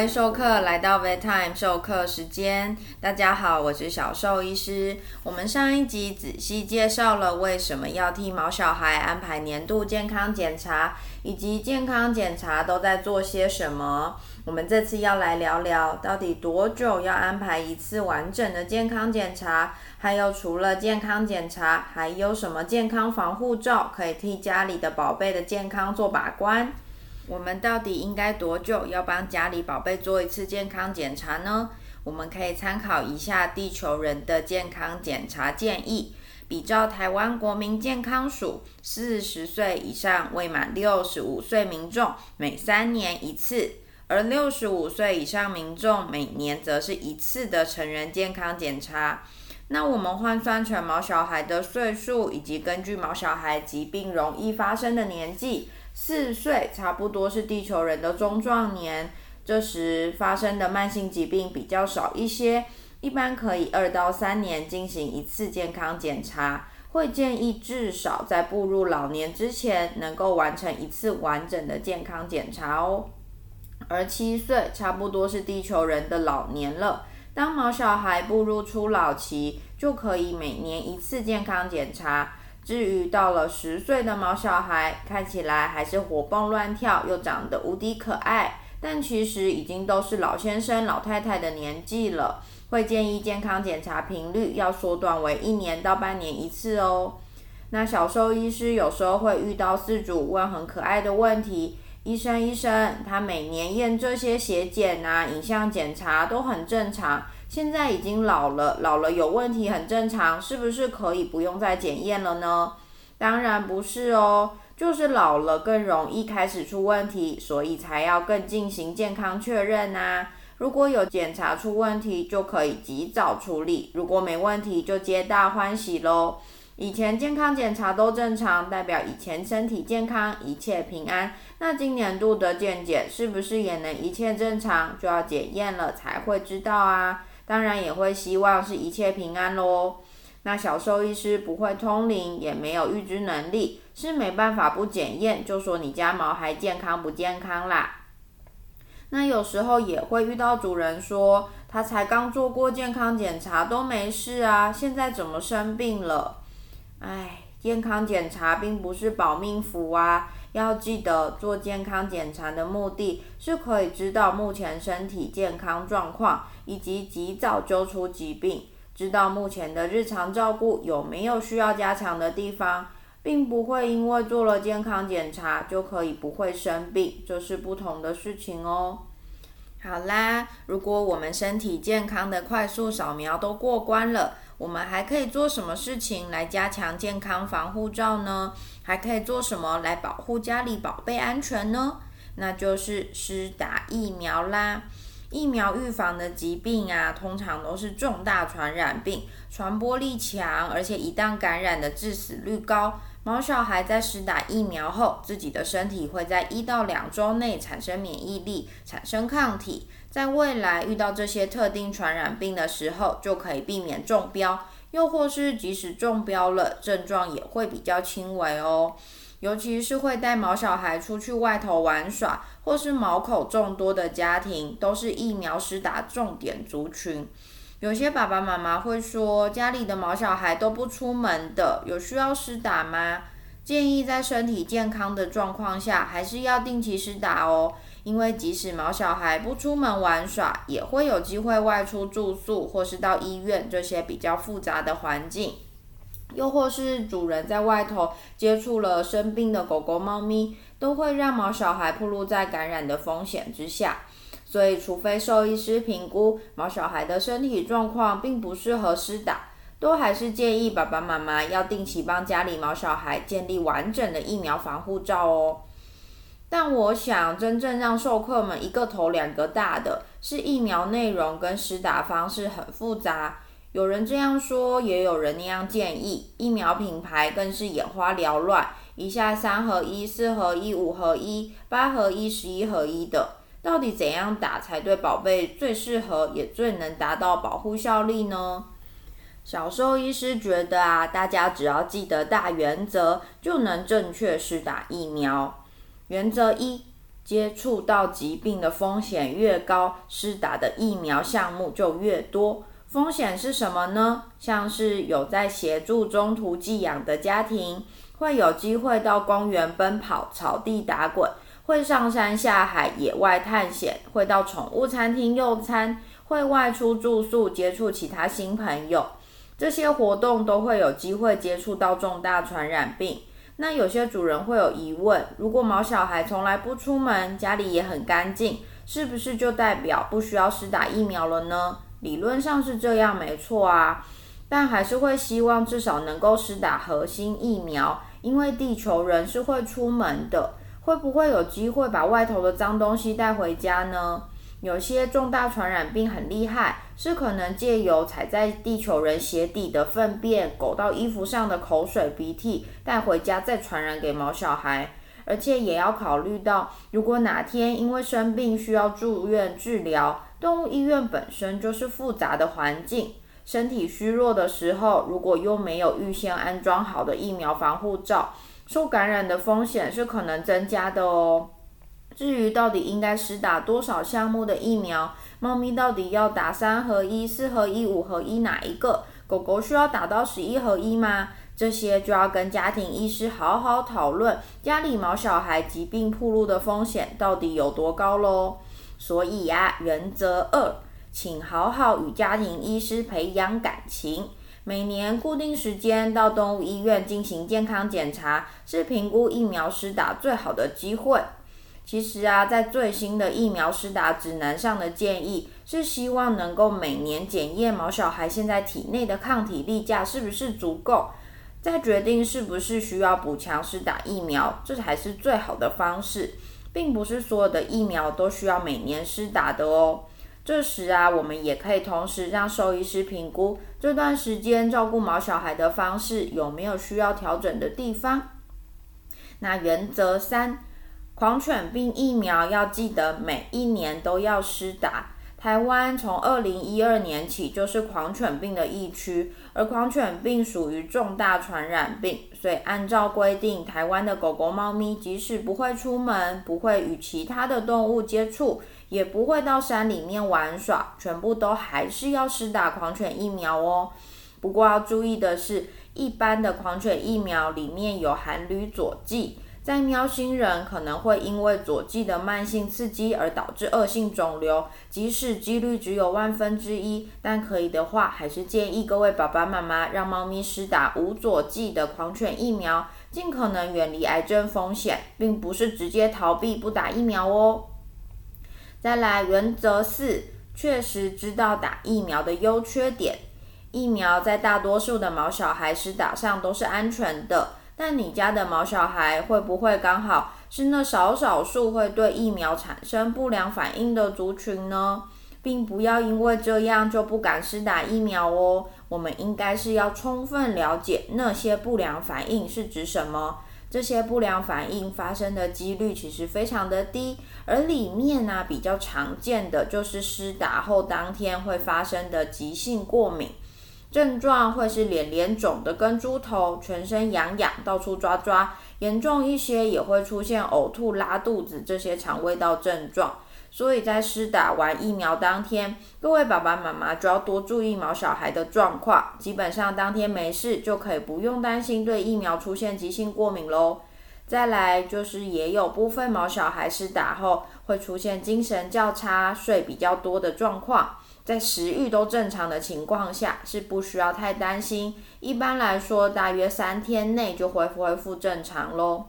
位授课来到 Vet Time 授课时间，大家好，我是小兽医师。我们上一集仔细介绍了为什么要替毛小孩安排年度健康检查，以及健康检查都在做些什么。我们这次要来聊聊，到底多久要安排一次完整的健康检查？还有除了健康检查，还有什么健康防护罩可以替家里的宝贝的健康做把关？我们到底应该多久要帮家里宝贝做一次健康检查呢？我们可以参考一下地球人的健康检查建议，比照台湾国民健康署，四十岁以上未满六十五岁民众每三年一次，而六十五岁以上民众每年则是一次的成人健康检查。那我们换算成毛小孩的岁数，以及根据毛小孩疾病容易发生的年纪。四岁差不多是地球人的中壮年，这时发生的慢性疾病比较少一些，一般可以二到三年进行一次健康检查，会建议至少在步入老年之前能够完成一次完整的健康检查哦。而七岁差不多是地球人的老年了，当毛小孩步入初老期，就可以每年一次健康检查。至于到了十岁的毛小孩，看起来还是活蹦乱跳，又长得无敌可爱，但其实已经都是老先生、老太太的年纪了，会建议健康检查频率要缩短为一年到半年一次哦。那小兽医师有时候会遇到饲主问很可爱的问题：医生，医生，他每年验这些血检啊、影像检查都很正常。现在已经老了，老了有问题很正常，是不是可以不用再检验了呢？当然不是哦，就是老了更容易开始出问题，所以才要更进行健康确认呐。如果有检查出问题，就可以及早处理；如果没问题，就皆大欢喜喽。以前健康检查都正常，代表以前身体健康，一切平安。那今年度的健检是不是也能一切正常？就要检验了才会知道啊。当然也会希望是一切平安喽。那小兽医师不会通灵，也没有预知能力，是没办法不检验就说你家毛孩健康不健康啦。那有时候也会遇到主人说，他才刚做过健康检查都没事啊，现在怎么生病了？唉，健康检查并不是保命符啊。要记得做健康检查的目的是可以知道目前身体健康状况，以及及早揪出疾病，知道目前的日常照顾有没有需要加强的地方，并不会因为做了健康检查就可以不会生病，这是不同的事情哦。好啦，如果我们身体健康的快速扫描都过关了。我们还可以做什么事情来加强健康防护罩呢？还可以做什么来保护家里宝贝安全呢？那就是施打疫苗啦。疫苗预防的疾病啊，通常都是重大传染病，传播力强，而且一旦感染的致死率高。毛小孩在施打疫苗后，自己的身体会在一到两周内产生免疫力，产生抗体。在未来遇到这些特定传染病的时候，就可以避免中标，又或是即使中标了，症状也会比较轻微哦。尤其是会带毛小孩出去外头玩耍，或是毛口众多的家庭，都是疫苗施打重点族群。有些爸爸妈妈会说，家里的毛小孩都不出门的，有需要施打吗？建议在身体健康的状况下，还是要定期施打哦。因为即使毛小孩不出门玩耍，也会有机会外出住宿，或是到医院这些比较复杂的环境，又或是主人在外头接触了生病的狗狗、猫咪，都会让毛小孩暴露在感染的风险之下。所以，除非兽医师评估毛小孩的身体状况并不适合施打，都还是建议爸爸妈妈要定期帮家里毛小孩建立完整的疫苗防护罩哦。但我想，真正让授课们一个头两个大的是疫苗内容跟施打方式很复杂。有人这样说，也有人那样建议。疫苗品牌更是眼花缭乱，一下三合一、四合一、五合一、八合一、十一合一的，到底怎样打才对宝贝最适合，也最能达到保护效力呢？小兽医师觉得啊，大家只要记得大原则，就能正确施打疫苗。原则一：接触到疾病的风险越高，施打的疫苗项目就越多。风险是什么呢？像是有在协助中途寄养的家庭，会有机会到公园奔跑、草地打滚，会上山下海、野外探险，会到宠物餐厅用餐，会外出住宿、接触其他新朋友。这些活动都会有机会接触到重大传染病。那有些主人会有疑问：如果毛小孩从来不出门，家里也很干净，是不是就代表不需要施打疫苗了呢？理论上是这样，没错啊，但还是会希望至少能够施打核心疫苗，因为地球人是会出门的，会不会有机会把外头的脏东西带回家呢？有些重大传染病很厉害，是可能借由踩在地球人鞋底的粪便、狗到衣服上的口水、鼻涕带回家，再传染给毛小孩。而且也要考虑到，如果哪天因为生病需要住院治疗。动物医院本身就是复杂的环境，身体虚弱的时候，如果又没有预先安装好的疫苗防护罩，受感染的风险是可能增加的哦。至于到底应该施打多少项目的疫苗，猫咪到底要打三合一、四合一、五合一哪一个？狗狗需要打到十一合一吗？这些就要跟家庭医师好好讨论，家里毛小孩疾病暴露的风险到底有多高喽。所以呀，原则二，请好好与家庭医师培养感情。每年固定时间到动物医院进行健康检查，是评估疫苗施打最好的机会。其实啊，在最新的疫苗施打指南上的建议是希望能够每年检验毛小孩现在体内的抗体例假是不是足够，再决定是不是需要补强施打疫苗，这才是最好的方式。并不是所有的疫苗都需要每年施打的哦。这时啊，我们也可以同时让兽医师评估这段时间照顾毛小孩的方式有没有需要调整的地方。那原则三，狂犬病疫苗要记得每一年都要施打。台湾从二零一二年起就是狂犬病的疫区，而狂犬病属于重大传染病，所以按照规定，台湾的狗狗、猫咪即使不会出门，不会与其他的动物接触，也不会到山里面玩耍，全部都还是要施打狂犬疫苗哦。不过要注意的是，一般的狂犬疫苗里面有含铝佐剂。在喵星人可能会因为佐剂的慢性刺激而导致恶性肿瘤，即使几率只有万分之一，但可以的话，还是建议各位爸爸妈妈让猫咪施打无佐剂的狂犬疫苗，尽可能远离癌症风险，并不是直接逃避不打疫苗哦。再来，原则四，确实知道打疫苗的优缺点，疫苗在大多数的毛小孩施打上都是安全的。但你家的毛小孩会不会刚好是那少少数会对疫苗产生不良反应的族群呢？并不要因为这样就不敢施打疫苗哦。我们应该是要充分了解那些不良反应是指什么。这些不良反应发生的几率其实非常的低，而里面呢比较常见的就是施打后当天会发生的急性过敏。症状会是脸脸肿的跟猪头，全身痒痒，到处抓抓，严重一些也会出现呕吐、拉肚子这些肠胃道症状。所以在施打完疫苗当天，各位爸爸妈妈就要多注意毛小孩的状况。基本上当天没事，就可以不用担心对疫苗出现急性过敏喽。再来就是也有部分毛小孩施打后会出现精神较差、睡比较多的状况。在食欲都正常的情况下，是不需要太担心。一般来说，大约三天内就会恢复正常喽。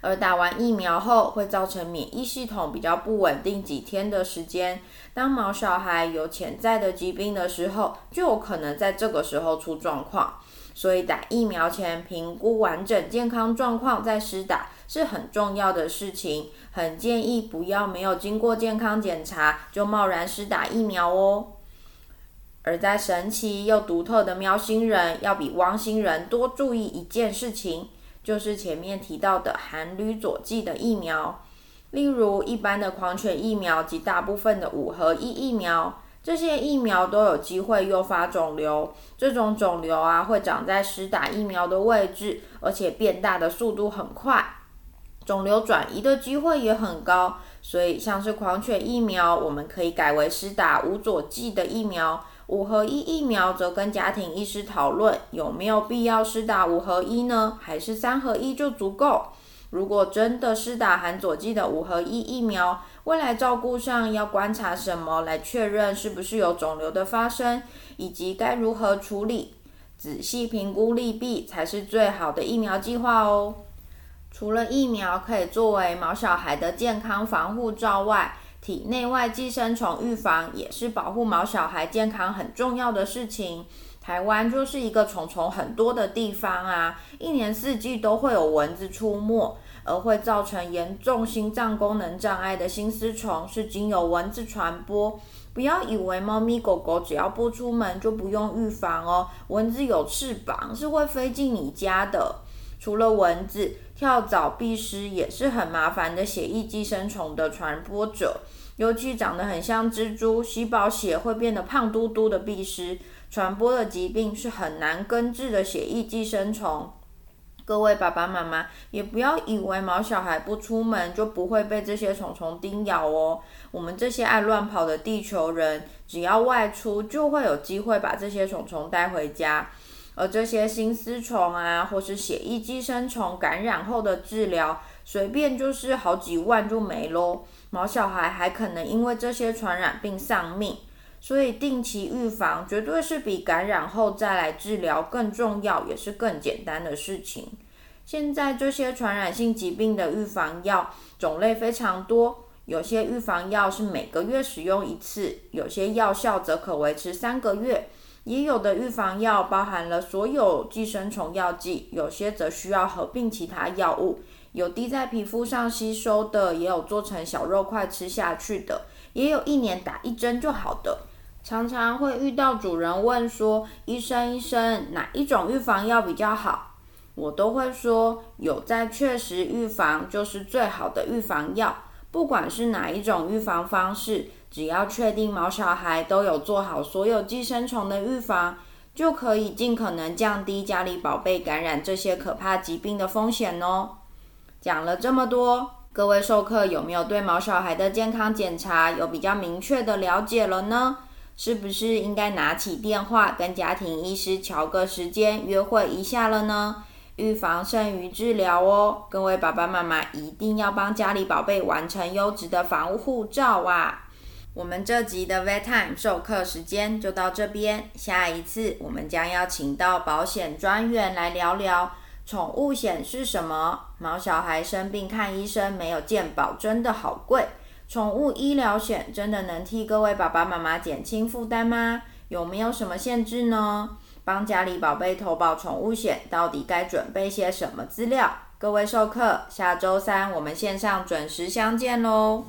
而打完疫苗后，会造成免疫系统比较不稳定几天的时间。当毛小孩有潜在的疾病的时候，就有可能在这个时候出状况。所以打疫苗前评估完整健康状况再施打是很重要的事情，很建议不要没有经过健康检查就贸然施打疫苗哦。而在神奇又独特的喵星人，要比汪星人多注意一件事情，就是前面提到的含铝佐剂的疫苗，例如一般的狂犬疫苗及大部分的五合一疫苗。这些疫苗都有机会诱发肿瘤，这种肿瘤啊会长在施打疫苗的位置，而且变大的速度很快。肿瘤转移的机会也很高。所以像是狂犬疫苗，我们可以改为施打无佐剂的疫苗；五合一疫苗则跟家庭医师讨论有没有必要施打五合一呢，还是三合一就足够？如果真的施打含佐剂的五合一疫苗，未来照顾上要观察什么来确认是不是有肿瘤的发生，以及该如何处理？仔细评估利弊才是最好的疫苗计划哦。除了疫苗可以作为毛小孩的健康防护罩外，体内外寄生虫预防也是保护毛小孩健康很重要的事情。台湾就是一个虫虫很多的地方啊，一年四季都会有蚊子出没，而会造成严重心脏功能障碍的心丝虫是经由蚊子传播。不要以为猫咪狗狗只要不出门就不用预防哦，蚊子有翅膀是会飞进你家的。除了蚊子，跳蚤、蜱虱也是很麻烦的血液寄生虫的传播者，尤其长得很像蜘蛛，吸饱血会变得胖嘟嘟的蜱虱。传播的疾病是很难根治的血液寄生虫。各位爸爸妈妈也不要以为毛小孩不出门就不会被这些虫虫叮咬哦。我们这些爱乱跑的地球人，只要外出就会有机会把这些虫虫带回家。而这些心丝虫啊，或是血液寄生虫感染后的治疗，随便就是好几万就没喽。毛小孩还可能因为这些传染病丧命。所以定期预防绝对是比感染后再来治疗更重要，也是更简单的事情。现在这些传染性疾病的预防药种类非常多，有些预防药是每个月使用一次，有些药效则可维持三个月，也有的预防药包含了所有寄生虫药剂，有些则需要合并其他药物，有滴在皮肤上吸收的，也有做成小肉块吃下去的，也有一年打一针就好的。常常会遇到主人问说：“医生，医生，哪一种预防药比较好？”我都会说：“有在确实预防就是最好的预防药。不管是哪一种预防方式，只要确定毛小孩都有做好所有寄生虫的预防，就可以尽可能降低家里宝贝感染这些可怕疾病的风险哦。”讲了这么多，各位授课有没有对毛小孩的健康检查有比较明确的了解了呢？是不是应该拿起电话跟家庭医师调个时间约会一下了呢？预防胜于治疗哦，各位爸爸妈妈一定要帮家里宝贝完成优质的防护照啊！我们这集的 Vet Time 授课时间就到这边，下一次我们将要请到保险专员来聊聊宠物险是什么。毛小孩生病看医生没有健保真的好贵。宠物医疗险真的能替各位爸爸妈妈减轻负担吗？有没有什么限制呢？帮家里宝贝投保宠物险，到底该准备些什么资料？各位授课，下周三我们线上准时相见喽！